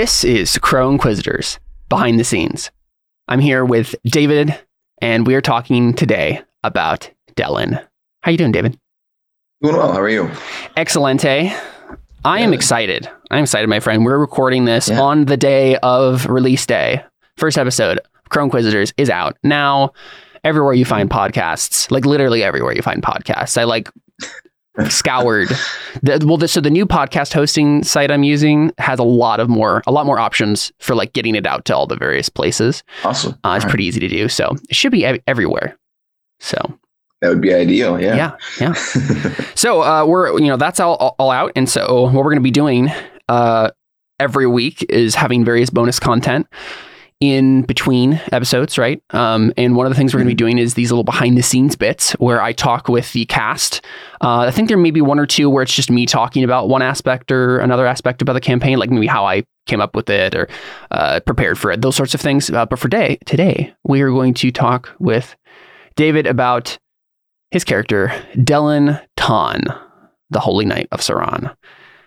This is Crow Inquisitors behind the scenes. I'm here with David, and we are talking today about Dellon. How you doing, David? Doing well. How are you? Excelente. I am excited. I'm excited, my friend. We're recording this Yeah. on the day of release day. First episode of Crow Inquisitors is out now. Everywhere you find podcasts, like literally everywhere you find podcasts. I like scoured. The, well, the, so the new podcast hosting site I'm using has a lot of more, a lot more options for like getting it out to all the various places. Awesome. Uh, it's All right. pretty easy to do, so it should be ev- everywhere. So That would be ideal. Yeah. yeah, yeah. So uh, we're you know that's all all out, and so what we're going to be doing uh, every week is having various bonus content in between episodes, right? Um, and one of the things we're going to be doing is these little behind the scenes bits where I talk with the cast. Uh, I think there may be one or two where it's just me talking about one aspect or another aspect about the campaign, like maybe how I came up with it or uh, prepared for it, those sorts of things. Uh, but for day today, we are going to talk with David about his character, Dellon Tahn, the Holy Knight of Saran.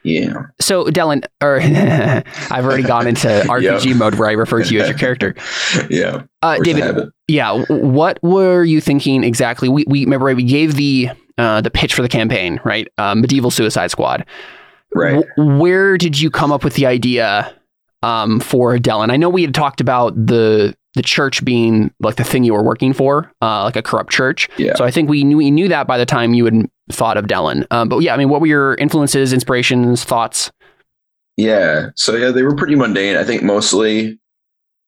Yeah. So, Dellon, or I've already gone into RPG Yep. mode where I refer to you as your character. Yeah. Uh, David, yeah, what were you thinking exactly? We, we remember right, we gave the uh, the pitch for the campaign, right? Uh, Medieval Suicide Squad. Right. W- where did you come up with the idea um, for Dellon? I know we had talked about the the church being like the thing you were working for, uh, like a corrupt church. Yeah. So I think we knew we knew that by the time you had thought of Dellon. Um, but yeah, I mean, what were your influences, inspirations, thoughts? Yeah. So yeah, they were pretty mundane. I think mostly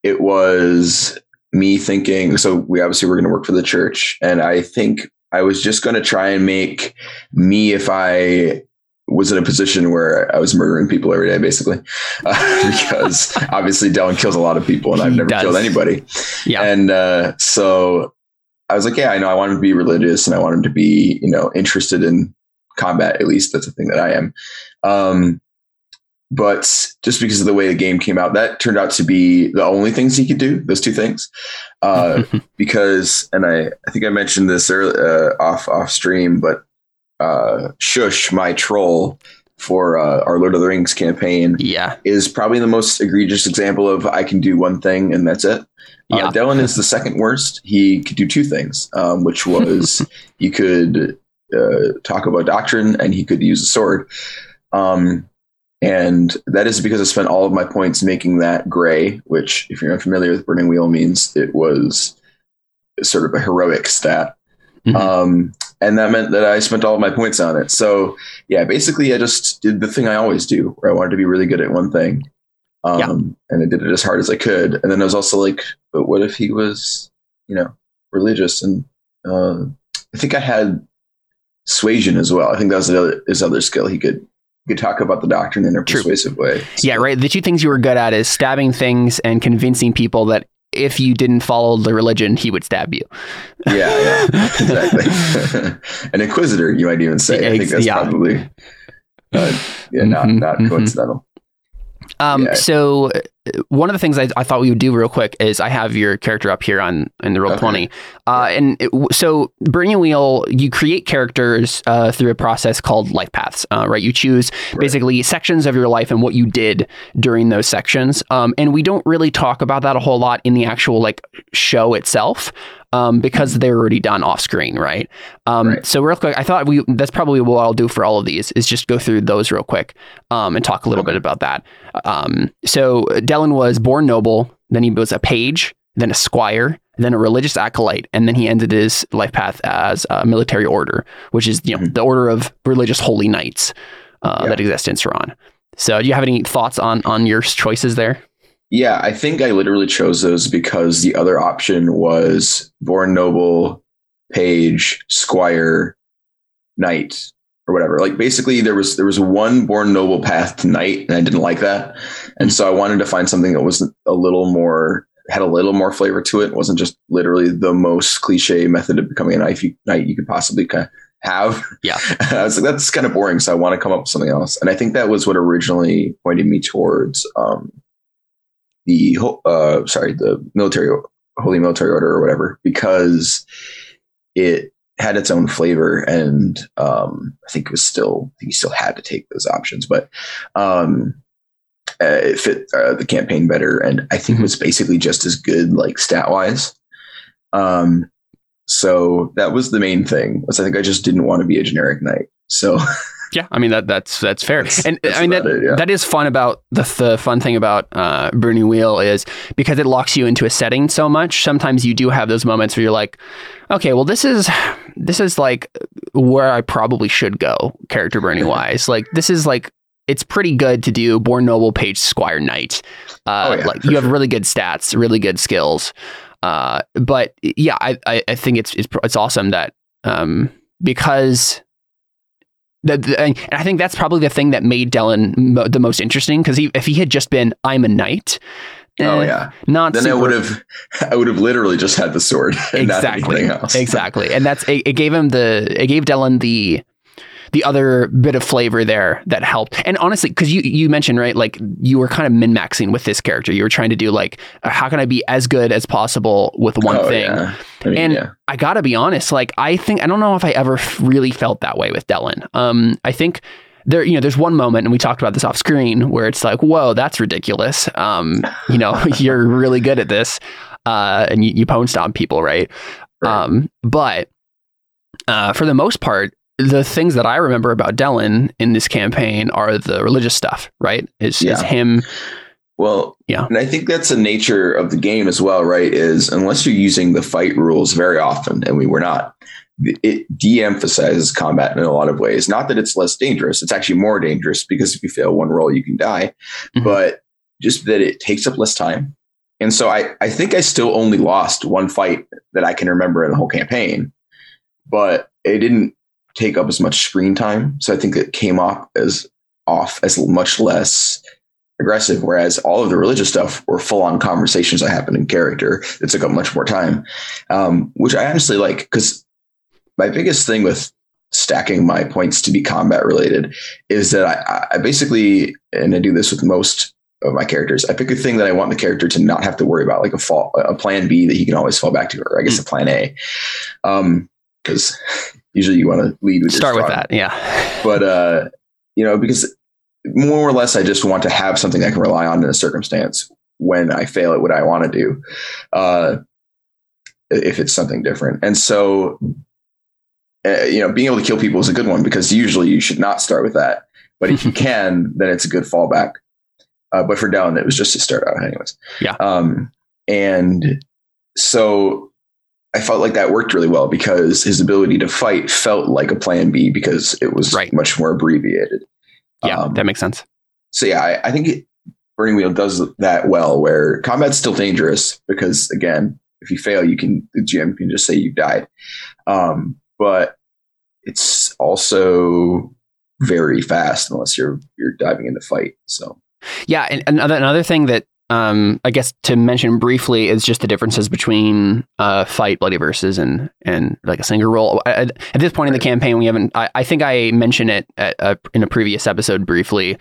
it was me thinking. So we obviously were going to work for the church, and I think I was just going to try and make me if I was in a position where I was murdering people every day, basically, uh, because obviously Dellon kills a lot of people, and I've never killed anybody. Yeah. And uh, so I was like, yeah, I know I want him to be religious and I want him to be, you know, interested in combat. At least that's the thing that I am. Um, but just because of the way the game came out, that turned out to be the only things he could do. Those two things, uh, because, and I, I think I mentioned this early, uh, off off stream, but uh, Shush, my troll for uh, our Lord of the Rings campaign, yeah. is probably the most egregious example of I can do one thing and that's it. Yeah. Uh, Dellon is the second worst. He could do two things, um, which was he could uh, talk about doctrine and he could use a sword. Um, and that is because I spent all of my points making that gray, which, if you're unfamiliar with Burning Wheel, means it was sort of a heroic stat. Mhm. Um, and that meant that I spent all of my points on it. So, yeah, basically, I just did the thing I always do, where I wanted to be really good at one thing. Um, Yeah. And I did it as hard as I could. And then I was also like, but what if he was, you know, religious? And uh, I think I had suasion as well. I think that was his other, his other skill. He could he could talk about the doctrine in a True. persuasive way. Yeah, right. The two things you were good at is stabbing things and convincing people that if you didn't follow the religion, he would stab you. Yeah, yeah, exactly. An inquisitor, you might even say. I think that's yeah. probably uh, yeah, not Mhm, not mhm. coincidental. Um, Yeah. So one of the things I, I thought we would do real quick is I have your character up here on in the roll Okay. twenty, uh, and it, so Burning Wheel, you create characters uh, through a process called life paths, uh, right? You choose Right. basically sections of your life and what you did during those sections, um, and we don't really talk about that a whole lot in the actual like show itself. Um, because they're already done off screen, right? Um, Right. So real quick, I thought we that's probably what I'll do for all of these is just go through those real quick um, and talk a little Okay. bit about that. Um, so Dellon was born noble, then he was a page, then a squire, then a religious acolyte, and then he ended his life path as a military order, which is you know Mhm. the order of religious holy knights uh, Yeah. that exist in Saran. So do you have any thoughts on on your choices there? Yeah, I think I literally chose those because the other option was born noble, page, squire, knight, or whatever. Like basically there was there was one born noble path to knight, and I didn't like that. And so I wanted to find something that was a little more had a little more flavor to it. It wasn't just literally the most cliche method of becoming a knight you, knight you could possibly kind of have. Yeah. I was like, that's kind of boring. So I want to come up with something else. And I think that was what originally pointed me towards um, the uh, sorry the military holy military order or whatever because it had its own flavor and um, I think it was still you still had to take those options but um, uh, it fit uh, the campaign better, and I think Mhm. was basically just as good, like stat wise. Um, so that was the main thing. Was I think I just didn't want to be a generic knight. So Yeah, I mean that that's that's fair. That's- and that's I mean that, it, yeah. that is fun about the the fun thing about uh, Burning Wheel is because it locks you into a setting so much. Sometimes you do have those moments where you're like, okay, well this is this is like where I probably should go character burning wise. like this is like it's pretty good to do Born Noble Page Squire Knight. Uh, Oh, yeah, like you have really good stats, really good skills. Uh, but yeah, I, I, I think it's, it's it's awesome that um, because and I think that's probably the thing that made Dellon mo- the most interesting because he, if he had just been I'm a knight, oh eh, yeah, not then I would have I would have literally just had the sword and exactly. exactly. And that's it, it gave him the it gave Dellon the the other bit of flavor there that helped and honestly because you you mentioned right like you were kind of min maxing with this character you were trying to do like uh, how can I be as good as possible with one Oh, thing yeah. I mean, And- yeah. I gotta be honest. Like, I think I don't know if I ever really felt that way with Dellon. Um, I think there, you know, there's one moment, and we talked about this off screen, where it's like, whoa, that's ridiculous. Um, you know, you're really good at this, uh, and you, you pwn stomp people, right? Right. Um, but uh, for the most part, the things that I remember about Dellon in this campaign are the religious stuff, right? Is, is Yeah. him Well, Yeah. and I think that's the nature of the game as well, right? Is unless you're using the fight rules very often, and we were not, it de-emphasizes combat in a lot of ways. Not that it's less dangerous; it's actually more dangerous because if you fail one roll, you can die. Mhm. But just that it takes up less time, and so I, I think I still only lost one fight that I can remember in the whole campaign, but it didn't take up as much screen time. So I think it came off as off as much less aggressive, whereas all of the religious stuff were full on conversations that happened in character that took up much more time, um, which I honestly like because my biggest thing with stacking my points to be combat related is that I, I basically, and I do this with most of my characters, I pick a thing that I want the character to not have to worry about, like a fall, a plan B that he can always fall back to, or I guess a plan A. Um, because usually you want to lead with your start with that, yeah. but uh, you know, because more or less, I just want to have something I can rely on in a circumstance when I fail at what I want to do, uh, if it's something different. And so, uh, you know, being able to kill people is a good one because usually you should not start with that. But if you can, then it's a good fallback. Uh, but for Dellon, it was just to start out, anyways. Yeah. Um, and so I felt like that worked really well because his ability to fight felt like a plan B because it was Right. much more abbreviated. Yeah, Um, that makes sense. So yeah, I, I think it, Burning Wheel does that well, where combat's still dangerous because again, if you fail, you can the GM can just say you died. Um, but it's also very fast unless you're you're diving into fight. So Yeah, and another another thing that um, I guess to mention briefly is just the differences between uh, fight bloody verses and and like a single roll. At, at this point in the campaign, we haven't. I, I think I mentioned it at, uh, in a previous episode briefly.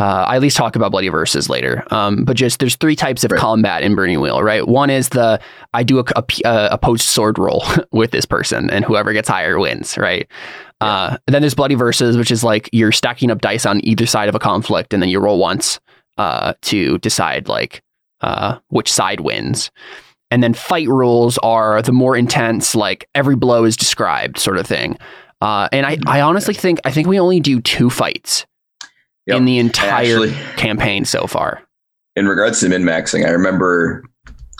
Uh, I at least talk about bloody verses later. Um, but just there's three types of Right. combat in Burning Wheel, right? One is the I do a opposed sword roll with this person, and whoever gets higher wins, right? Uh, then there's bloody verses, which is like you're stacking up dice on either side of a conflict, and then you roll once uh, to decide like uh, which side wins. And then fight rules are the more intense, like every blow is described, sort of thing. Uh, and I, I honestly think I think we only do two fights Yep. in the entire actually, campaign so far. in regards to min maxing, I remember,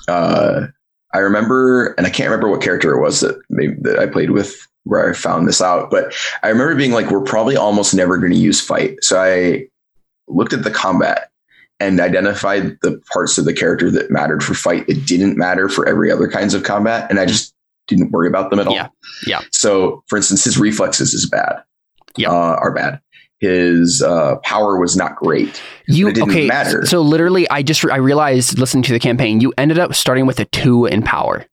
uh, I remember, and I can't remember what character it was that maybe that I played with where I found this out, but I remember being like, we're probably almost never going to use fight. So I looked at the combat and identified the parts of the character that mattered for fight that didn't matter for every other kinds of combat, and I just didn't worry about them at all. Yeah. Yeah. So, for instance, his reflexes is bad. Yeah. Uh, are bad. His uh, power was not great. You okay? matter. So literally, I just I realized listening to the campaign, you ended up starting with a two in power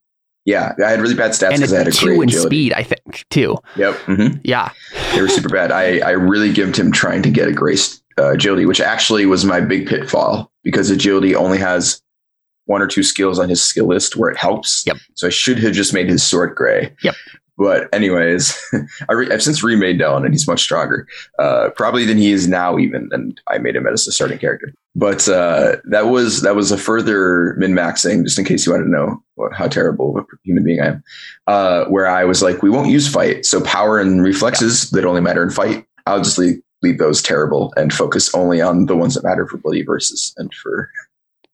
Yeah, I had really bad stats and because I had a two great in agility. speed. I think too. Yep, hmm Yeah. they were super bad. I I really gimped him trying to get a grace uh, agility, which actually was my big pitfall because agility only has one or two skills on his skill list where it helps. Yep. So I should have just made his sword gray. Yep. but anyways, I re- I've since remade Dellon, and he's much stronger, uh, probably than he is now. Even and I made him as a starting character. But uh, that was that was a further min maxing, just in case you wanted to know what, how terrible of a human being I am. Uh, where I was like, we won't use fight, so power and reflexes that only matter in fight. I'll just leave leave those terrible and focus only on the ones that matter for bloody versus and for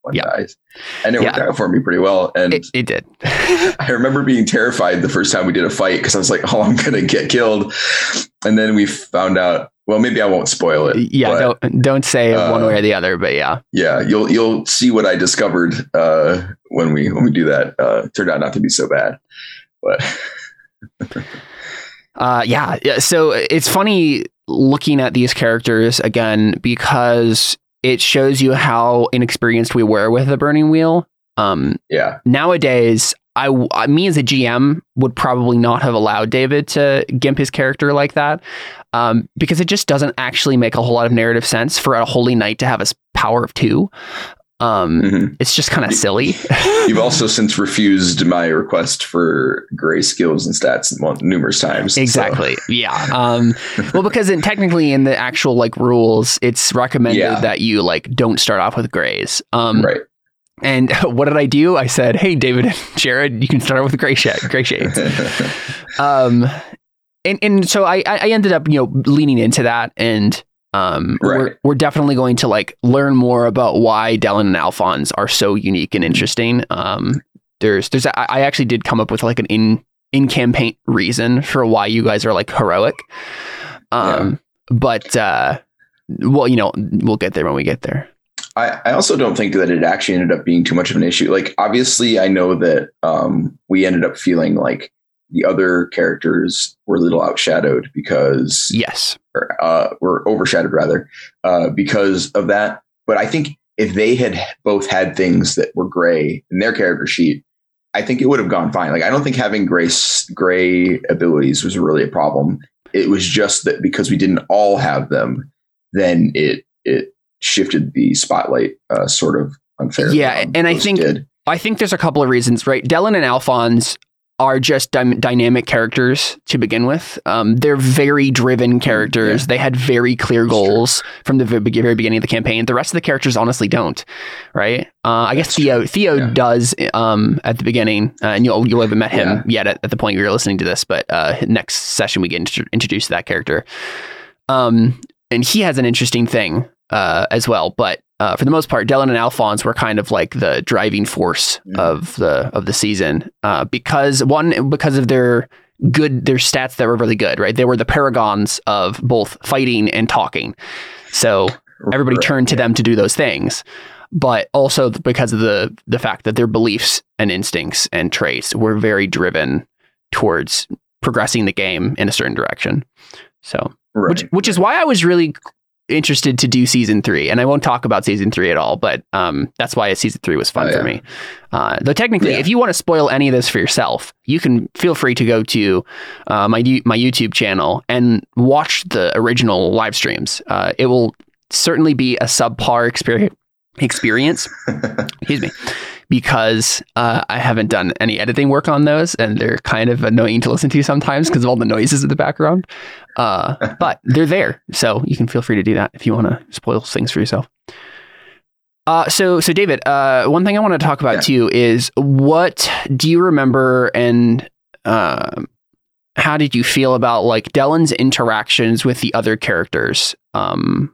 one Yeah. dies. And it worked out for me pretty well. And It, it did. I remember being terrified the first time we did a fight because I was like, "Oh, I'm gonna get killed," and then we found out. Well, maybe I won't spoil it. yeah, but, don't don't say one uh, way or the other, but yeah. yeah, you'll you'll see what I discovered uh, when we when we do that. Uh, turned out not to be so bad, but Uh, yeah, yeah. So it's funny looking at these characters again because it shows you how inexperienced we were with the Burning Wheel. Um, yeah, nowadays, I, I- me as a GM would probably not have allowed David to gimp his character like that um, because it just doesn't actually make a whole lot of narrative sense for a Holy Knight to have a power of two. Um, Mhm. It's just kind of silly. you've also since refused my request for gray skills and stats numerous times. so- Exactly. Yeah. Um, well, because in, technically in the actual like rules, it's recommended Yeah. that you like don't start off with grays. Um, right. And what did I do? I said, "Hey, David and Jared, you can start off with gray shade, gray shades." um, and and so I I ended up you know leaning into that, and um, we're we're definitely going to like learn more about why Dellon and Alphonse are so unique and interesting. Um, there's there's I I actually did come up with like an in in campaign reason for why you guys are like heroic. Um, but uh, well, you know, we'll get there when we get there. I, I also don't think that it actually ended up being too much of an issue. Like, obviously, I know that um, we ended up feeling like the other characters were a little outshadowed because, Yes. or, uh, were overshadowed rather, uh, because of that. But I think if they had both had things that were gray in their character sheet, I think it would have gone fine. Like, I don't think having gray gray abilities was really a problem. It was just that because we didn't all have them, then it it shifted the spotlight uh, sort of unfairly. Yeah, and I think- did. I think there's a couple of reasons, right? Dellon and Alphonse are just dy- dynamic characters to begin with. Um, they're very driven characters. Yeah. They had very clear That's true. goals from the very, beginning of the campaign. The rest of the characters honestly don't, right? Uh, I guess Theo Theo Yeah. does um, at the beginning, uh, and you'll you'll haven't met him Yeah. yet at, at the point you're listening to this, but uh, next session we get intro- introduced to that character. Um, and he has an interesting thing uh, as well. But uh, for the most part, Dellon and Alphonse were kind of like the driving force Mhm. of the of the season uh, because one because of their good their stats that were really good. Right, they were the paragons of both fighting and talking. So everybody Right, turned to them to do those things. But also because of the the fact that their beliefs and instincts and traits were very driven towards progressing the game in a certain direction. So Right. which which is why I was really interested to do season three. And I won't talk about season three at all, but um, that's why season three was fun Oh, for me. Uh, though technically, Yeah. if you want to spoil any of this for yourself, you can feel free to go to uh, my my YouTube channel and watch the original live streams. Uh, it will certainly be a subpar experience. Experience, excuse me, because uh, I haven't done any editing work on those, and they're kind of annoying to listen to sometimes because of all the noises in the background. Uh, but they're there, so you can feel free to do that if you want to spoil things for yourself. Uh, so, so David, uh, one thing I want to talk about Yeah. too is what do you remember and um how did you feel about like Dellon's interactions with the other characters? Um,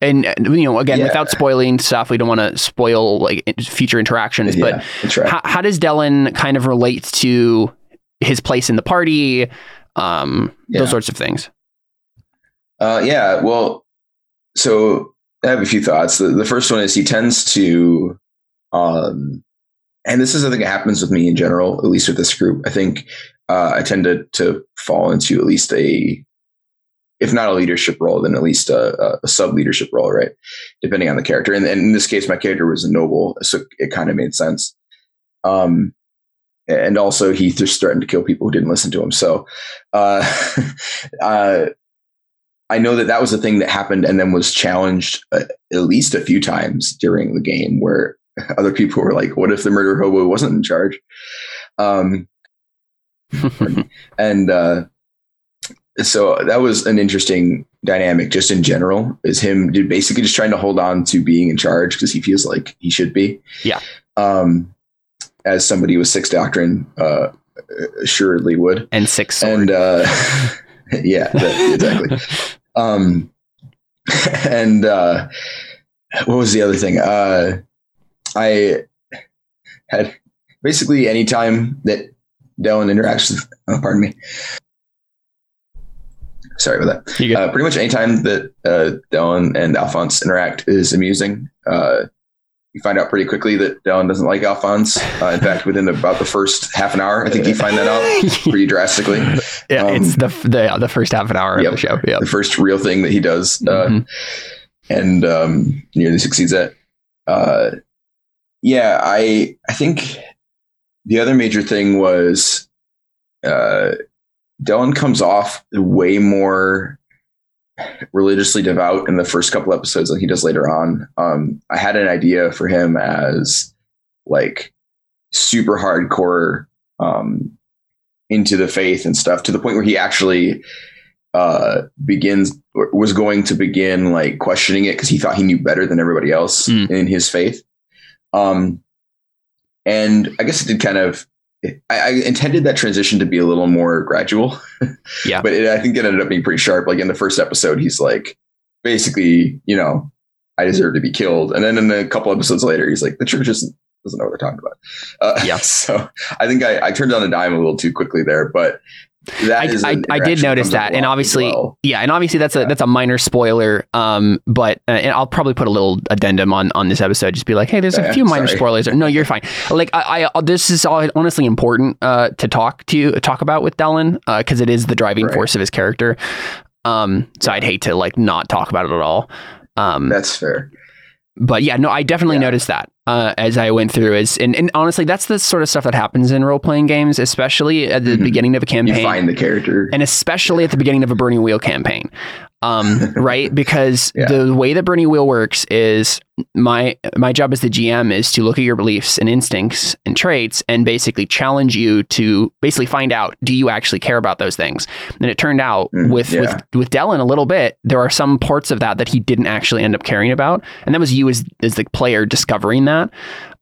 and uh, you know, again, Yeah. without spoiling stuff, we don't want to spoil like future interactions. But yeah, that's right. how, how does Dellon kind of relate to his place in the party? Um, Yeah. those sorts of things. Uh, yeah, well, so I have a few thoughts. The, the first one is he tends to, um, and this is I think happens with me in general, at least with this group. I think uh, I tend to to fall into at least a, if not a leadership role, then at least a, a sub leadership role, right? Depending on the character. And, and in this case, my character was a noble, so it kind of made sense. Um, and also he just threatened to kill people who didn't listen to him. So, uh, uh, I know that that was a thing that happened and then was challenged uh, at least a few times during the game where other people were like, what if the murder hobo wasn't in charge? Um, and uh, so that was an interesting dynamic just in general is him basically just trying to hold on to being in charge because he feels like he should be Yeah. um as somebody with six doctrine uh assuredly would and six sword. and uh yeah that- exactly um and uh what was the other thing uh i had basically anytime that Dellon interacts with oh, pardon me sorry about that uh, pretty much anytime that uh, Dellon and Alphonse interact is amusing. Uh, you find out pretty quickly that Dellon doesn't like Alphonse. Uh, in fact, within about the first half an hour, I think you find that out pretty drastically. yeah, um, it's the the the first half an hour Yep. of the show. Yeah. The first real thing that he does, uh, Mhm. and um, nearly succeeds at. Uh, yeah, I I think the other major thing was uh, Dellon comes off way more religiously devout in the first couple episodes than he does later on. Um, I had an idea for him as like super hardcore um, into the faith and stuff to the point where he actually uh, begins was going to begin like questioning it because he thought he knew better than everybody else Mm. in his faith. Um, and I guess it did kind of. I, I intended that transition to be a little more gradual. Yeah. but it, I think it ended up being pretty sharp. Like in the first episode, he's like, basically, you know, I deserve to be killed. And then in a couple episodes later, he's like, the church doesn't doesn't know what they're talking about. Uh, Yeah. So I think I, I turned on the dime a little too quickly there, but I, I, I did notice that, and obviously, well. yeah, and obviously that's a that's a minor spoiler. Um, but uh, and I'll probably put a little addendum on on this episode, just be like, hey, there's a Yeah, few minor sorry. spoilers. No, you're fine. Like I, I this is all honestly important uh to talk to talk about with Dellon because it is the driving Right. force of his character. Um, so I'd hate to like not talk about it at all. Um, That's fair. but yeah, no, I definitely Yeah. noticed that uh, as I went through. Is and, and honestly, that's the sort of stuff that happens in role playing games, especially at the Mhm. beginning of a campaign. You find the character. and especially at the beginning of a Burning Wheel campaign. Um, right? Because Yeah. the way that Burning Wheel works is my my job as the GM is to look at your beliefs and instincts and traits and basically challenge you to basically find out do you actually care about those things. And it turned out Mm, with yeah. with with Dellon a little bit, there are some parts of that that he didn't actually end up caring about, and that was you as as the player discovering that.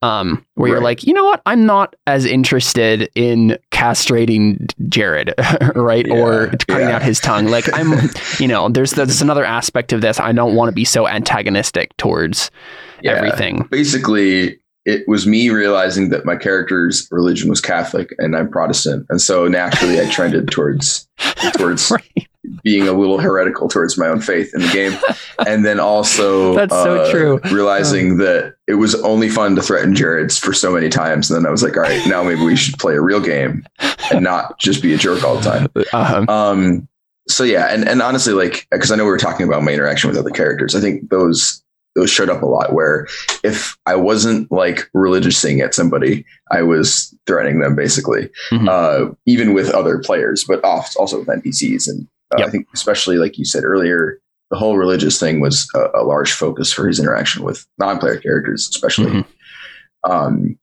Um, where you're like, you know what, I'm not as interested in castrating Jared, right, or cutting yeah. out his tongue. Like I'm, you know, there's there's another aspect of this. I don't want to be so antagonistic towards Yeah. everything. Basically, it was me realizing that my character's religion was Catholic and I'm Protestant, and so naturally I trended towards towards Right. Being a little heretical towards my own faith in the game, and then also That's so uh, true. Realizing that it was only fun to threaten Jared's for so many times, and then I was like, all right, now maybe we should play a real game and not just be a jerk all the time. Um, Um, so yeah, and and honestly, like because I know we were talking about my interaction with other characters, I think those those showed up a lot. Where if I wasn't like religiousing at somebody, I was threatening them basically, Mhm. uh, even with other players, but also with NPCs. And uh, Yep. I think especially like you said earlier, the whole religious thing was a, a large focus for his interaction with non-player characters, especially. Mhm. Um,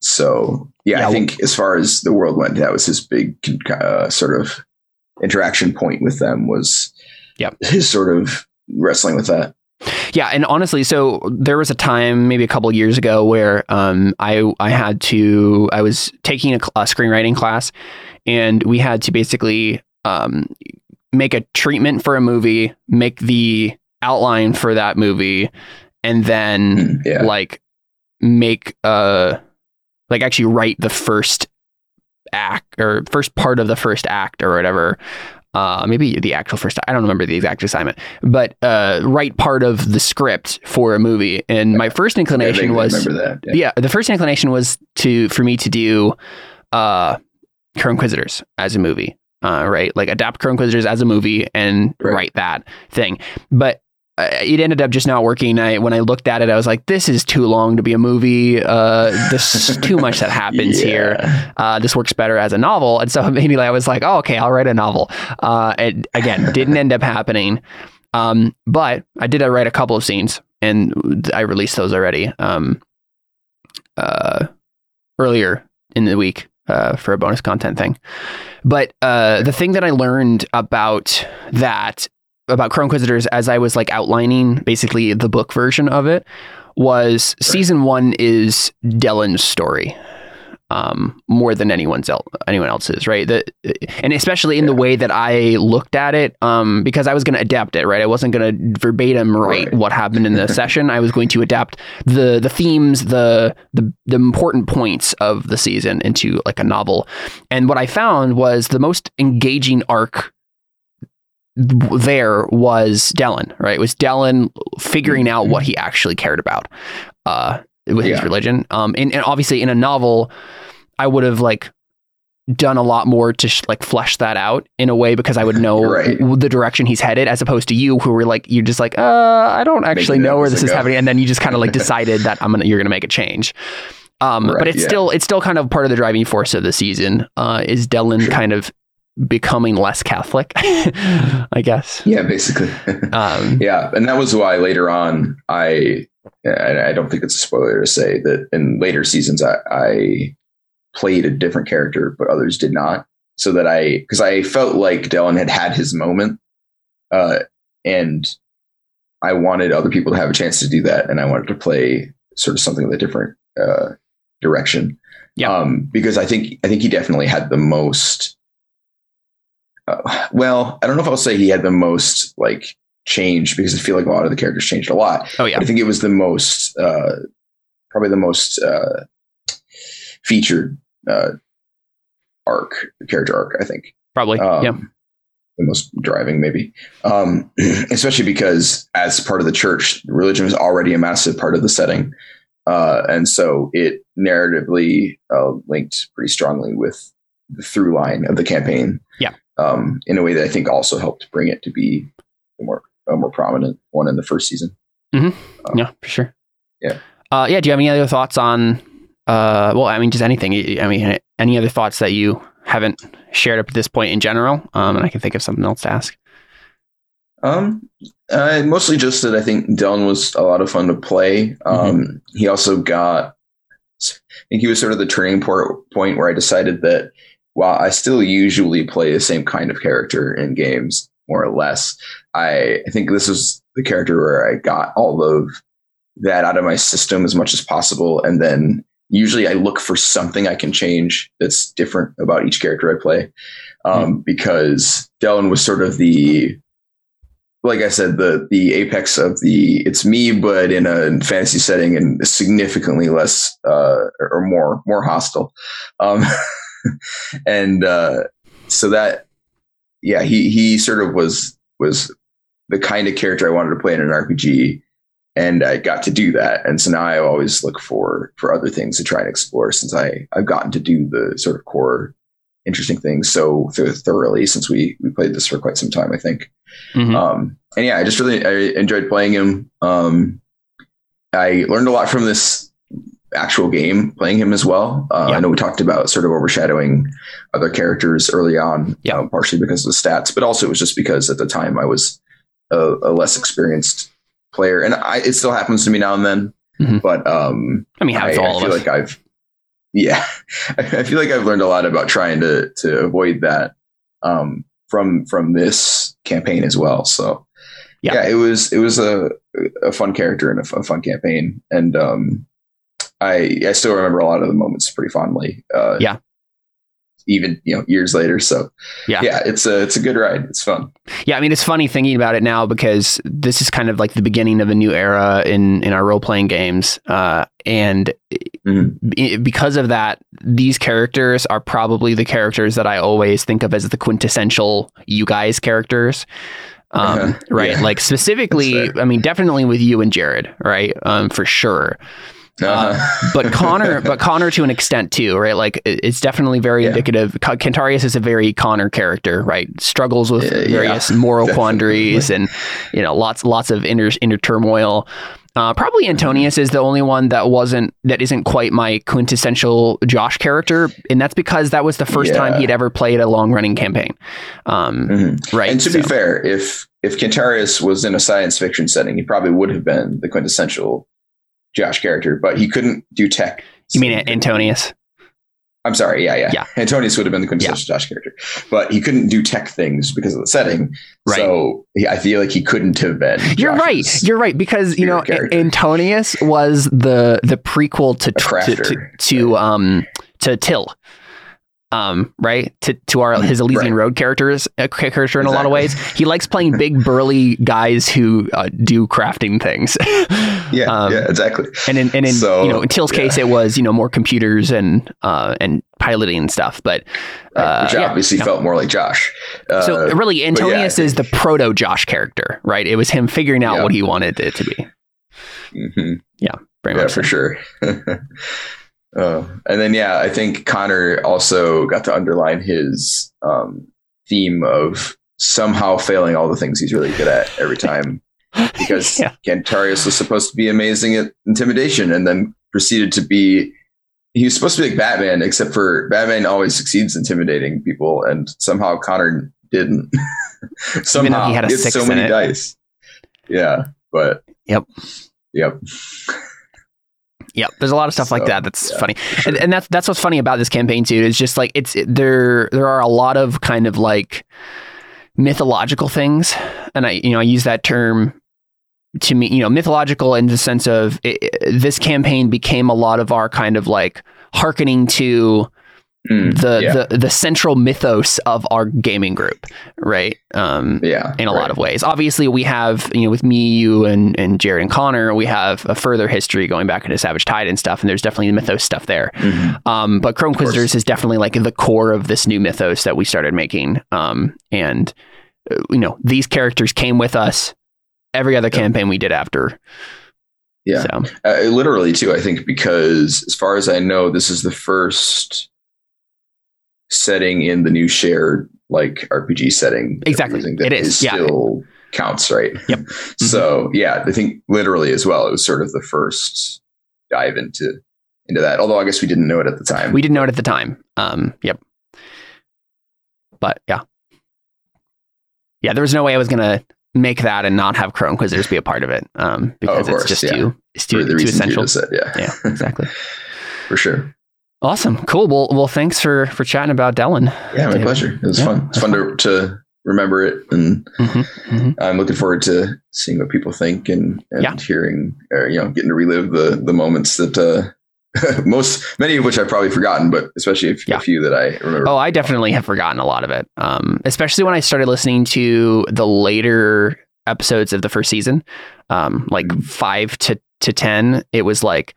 so yeah, Yeah, I think as far as the world went, that was his big uh, sort of interaction point with them was Yep. his sort of wrestling with that. Yeah, and honestly, so there was a time maybe a couple of years ago where um, I I had to I was taking a, a screenwriting class, and we had to basically um, make a treatment for a movie, make the outline for that movie, and then Mm, yeah. like make uh like actually write the first act or first part of the first act or whatever uh maybe the actual first i don't remember the exact assignment but uh write part of the script for a movie and my first inclination vaguely was that. Yeah. yeah the first inclination was to for me to do uh Crow Inquisitors as a movie uh right like adapt Crow Inquisitors as a movie and Right. write that thing but uh, it ended up just not working. I when I looked at it, I was like, "This is too long to be a movie. Uh, this is too much that happens Yeah. here. Uh, this works better as a novel." And so immediately I was like, "Oh, okay, I'll write a novel." Uh, and again, didn't end up happening. Um, but I did write a couple of scenes, and I released those already. Um, uh, earlier in the week. Uh, for a bonus content thing. But uh, the thing that I learned about that about Crow Inquisitors as I was like outlining basically the book version of it was season one is Dellon's story um, more than anyone's el- anyone else's, right? The, and especially in yeah. the way that I looked at it, um, because I was going to adapt it, right? I wasn't going to verbatim write right. what happened in the session. I was going to adapt the the themes, the, the the important points of the season into like a novel. And what I found was the most engaging arc there was Dellon, right? It was Dellon figuring out what he actually cared about. Uh, with yeah. his religion. Um, and, and obviously in a novel, I would have like done a lot more to sh- like flesh that out in a way because I would know right. the direction he's headed as opposed to you who were like you're just like uh I don't actually know where this is go. happening and then you just kind of like decided that I'm gonna you're gonna make a change. Um, right, but it's yeah. still it's still kind of part of the driving force of the season. Uh, is Dellon sure. kind of becoming less Catholic? I guess. Yeah, basically. um, yeah, and that was why later on I I don't think it's a spoiler to say that in later seasons I, I played a different character, but others did not. So that I, because I felt like Dellon had had his moment, uh, and I wanted other people to have a chance to do that, and I wanted to play sort of something with a different uh, direction. Yeah. Um, because I think I think he definitely had the most. Uh, well, I don't know if I'll say he had the most like change because I feel like a lot of the characters changed a lot. Oh yeah, I think it was the most, uh, probably the most uh, featured uh, arc, character arc. I think probably um, yeah, the most driving maybe, um, especially because as part of the church, religion was already a massive part of the setting. Uh, and so it narratively uh, linked pretty strongly with the through line of the campaign. Yeah. Um, in a way that I think also helped bring it to be more a more prominent one in the first season. Mm-hmm. Um, yeah, for sure. Yeah. Uh, yeah. Do you have any other thoughts on? Uh, well, I mean, just anything. I mean, any other thoughts that you haven't shared up at this point in general? Um, and I can think of something else to ask. Um, uh, mostly just that I think Dellon was a lot of fun to play. Um, mm-hmm. he also got, I think he was sort of the turning point where I decided that while I still usually play the same kind of character in games, more or less. I, I think this was the character where I got all of that out of my system as much as possible. And then usually I look for something I can change that's different about each character I play. Um, mm. Because Dellon was sort of the, like I said, the the apex of the it's me, but in a fantasy setting and significantly less uh, or more more hostile, um, and uh, so that yeah, he he sort of was was the kind of character I wanted to play in an RPG, and I got to do that. And so now I always look for for other things to try and explore since I I've gotten to do the sort of core interesting things so thoroughly since we we played this for quite some time. I think. Mm-hmm. Um, and yeah, I just really I enjoyed playing him. Um, I learned a lot from this actual game playing him as well. Uh, yeah. I know we talked about sort of overshadowing other characters early on, yeah. Uh, partially because of the stats, but also it was just because at the time I was a, a less experienced player, and I, it still happens to me now and then. Mm-hmm. But um, I mean, I, I feel like I've yeah, I feel like I've learned a lot about trying to to avoid that um, from from this campaign as well. So yeah, yeah it was it was a a fun character and a fun, fun campaign, and um, I I still remember a lot of the moments pretty fondly. Uh, yeah. Even you know years later, so yeah, yeah, it's a it's a good ride. It's fun. Yeah, I mean it's funny thinking about it now because this is kind of like the beginning of a new era in in our role playing games, uh, and mm-hmm. because of that, these characters are probably the characters that I always think of as the quintessential you guys characters. Um, uh-huh. right. Yeah. Like specifically, I mean, definitely with you and Jared, right? Um, for sure. Uh, uh-huh. but Connor, but Connor to an extent too, right? Like it's definitely very yeah. indicative. Kentarius is a very Connor character, right? Struggles with various yeah, moral definitely. quandaries and you know lots lots of inner inner turmoil. Uh, probably Antonius is the only one that wasn't that isn't quite my quintessential Josh character, and that's because that was the first yeah. time he'd ever played a long running campaign. Um, mm-hmm. Right. And to so. be fair, if if Kentarius was in a science fiction setting, he probably would have been the quintessential Josh character, but he couldn't do tech. You mean Antonius? I'm sorry. Yeah, yeah. Yeah. Antonius would have been the quintessential Josh character, but he couldn't do tech things because of the setting. Right. So he, I feel like he couldn't have been. You're right. You're right because you know character. Antonius was the the prequel to to to, to um to Till. Um, right to to our his Elysian Right. Road characters uh, character in a lot of ways. He likes playing big burly guys who uh, do crafting things. Yeah, Um, yeah, exactly. And in and in So, you know in Till's yeah. case, it was you know more computers and uh and piloting and stuff. But Right, uh, which yeah, obviously yeah. felt more like Josh. Uh, so really, yeah, Antonius is the proto Josh character, right? It was him figuring out what he wanted it to be. mhm. Very yeah, much for so. sure. uh, and then, yeah, I think Connor also got to underline his um, theme of somehow failing all the things he's really good at every time. Because Yeah. Cantarius was supposed to be amazing at intimidation and then proceeded to be. He was supposed to be like Batman, except for Batman always succeeds intimidating people, and somehow Connor didn't. somehow he had a gets so many it. dice. Yeah, but Yep. yep. Yep, there's a lot of stuff like that that's yeah, funny, sure. and, and that's that's what's funny about this campaign too. Is just like it's it, there there are a lot of kind of like mythological things, and I you know I use that term to me you know mythological in the sense of it, it- this campaign became a lot of our kind of like hearkening to Mm, the yeah. the the central mythos of our gaming group, right? Um, yeah, in a right. lot of ways. Obviously, we have, you know, with me, you, and, and Jared and Connor, we have a further history going back into Savage Tide and stuff, and there's definitely mythos stuff there. Mhm. Um, but Crow. Inquisitors is definitely like the core of this new mythos that we started making. Um, and, uh, you know, these characters came with us every other Yeah. campaign we did after. Yeah. So, Uh, literally too, I think because as far as I know, this is the first setting in the new shared like RPG setting. Exactly. It is, yeah. Still counts, right? Yep. So yeah, I think literally as well, it was sort of the first dive into into that. Although I guess we didn't know it at the time. we didn't know it at the time. Um, yep. But yeah. Yeah, there was no way I was going to make that and not have Crow Inquisitors be a part of it. Um, because course, it's just yeah. too, it's too, too essential. said, yeah, Yeah, exactly. for sure. Awesome. Cool. Well, well, thanks for, for chatting about Dellon. Yeah, my David. pleasure. It was Yeah, fun. It's fun to, to remember it and Mm-hmm. I'm looking forward to seeing what people think and, and Yeah. hearing, or, you know, getting to relive the the moments that uh, most, many of which I've probably forgotten, but especially a, Yeah. a few that I remember. Oh, I definitely have forgotten a lot of it. Um, especially when I started listening to the later episodes of the first season, um, like Mhm. five to, to 10, it was like,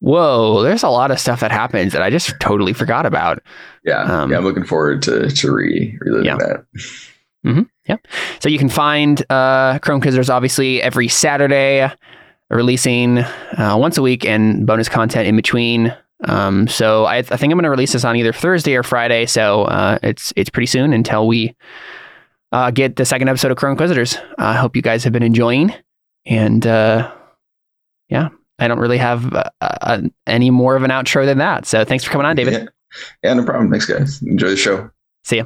whoa, there's a lot of stuff that happens that I just totally forgot about. yeah, um, yeah, I'm looking forward to to re reliving Yeah. that. So you can find uh, Crow Inquisitors obviously every Saturday, releasing uh, once a week and bonus content in between. Um, so I, I think I'm going to release this on either Thursday or Friday. So uh, it's it's pretty soon until we uh, get the second episode of Crow Inquisitors. I hope you guys have been enjoying, and uh, yeah, I don't really have uh, uh, any more of an outro than that. So thanks for coming on, David. Yeah. yeah, no problem. Thanks, guys. Enjoy the show. See ya.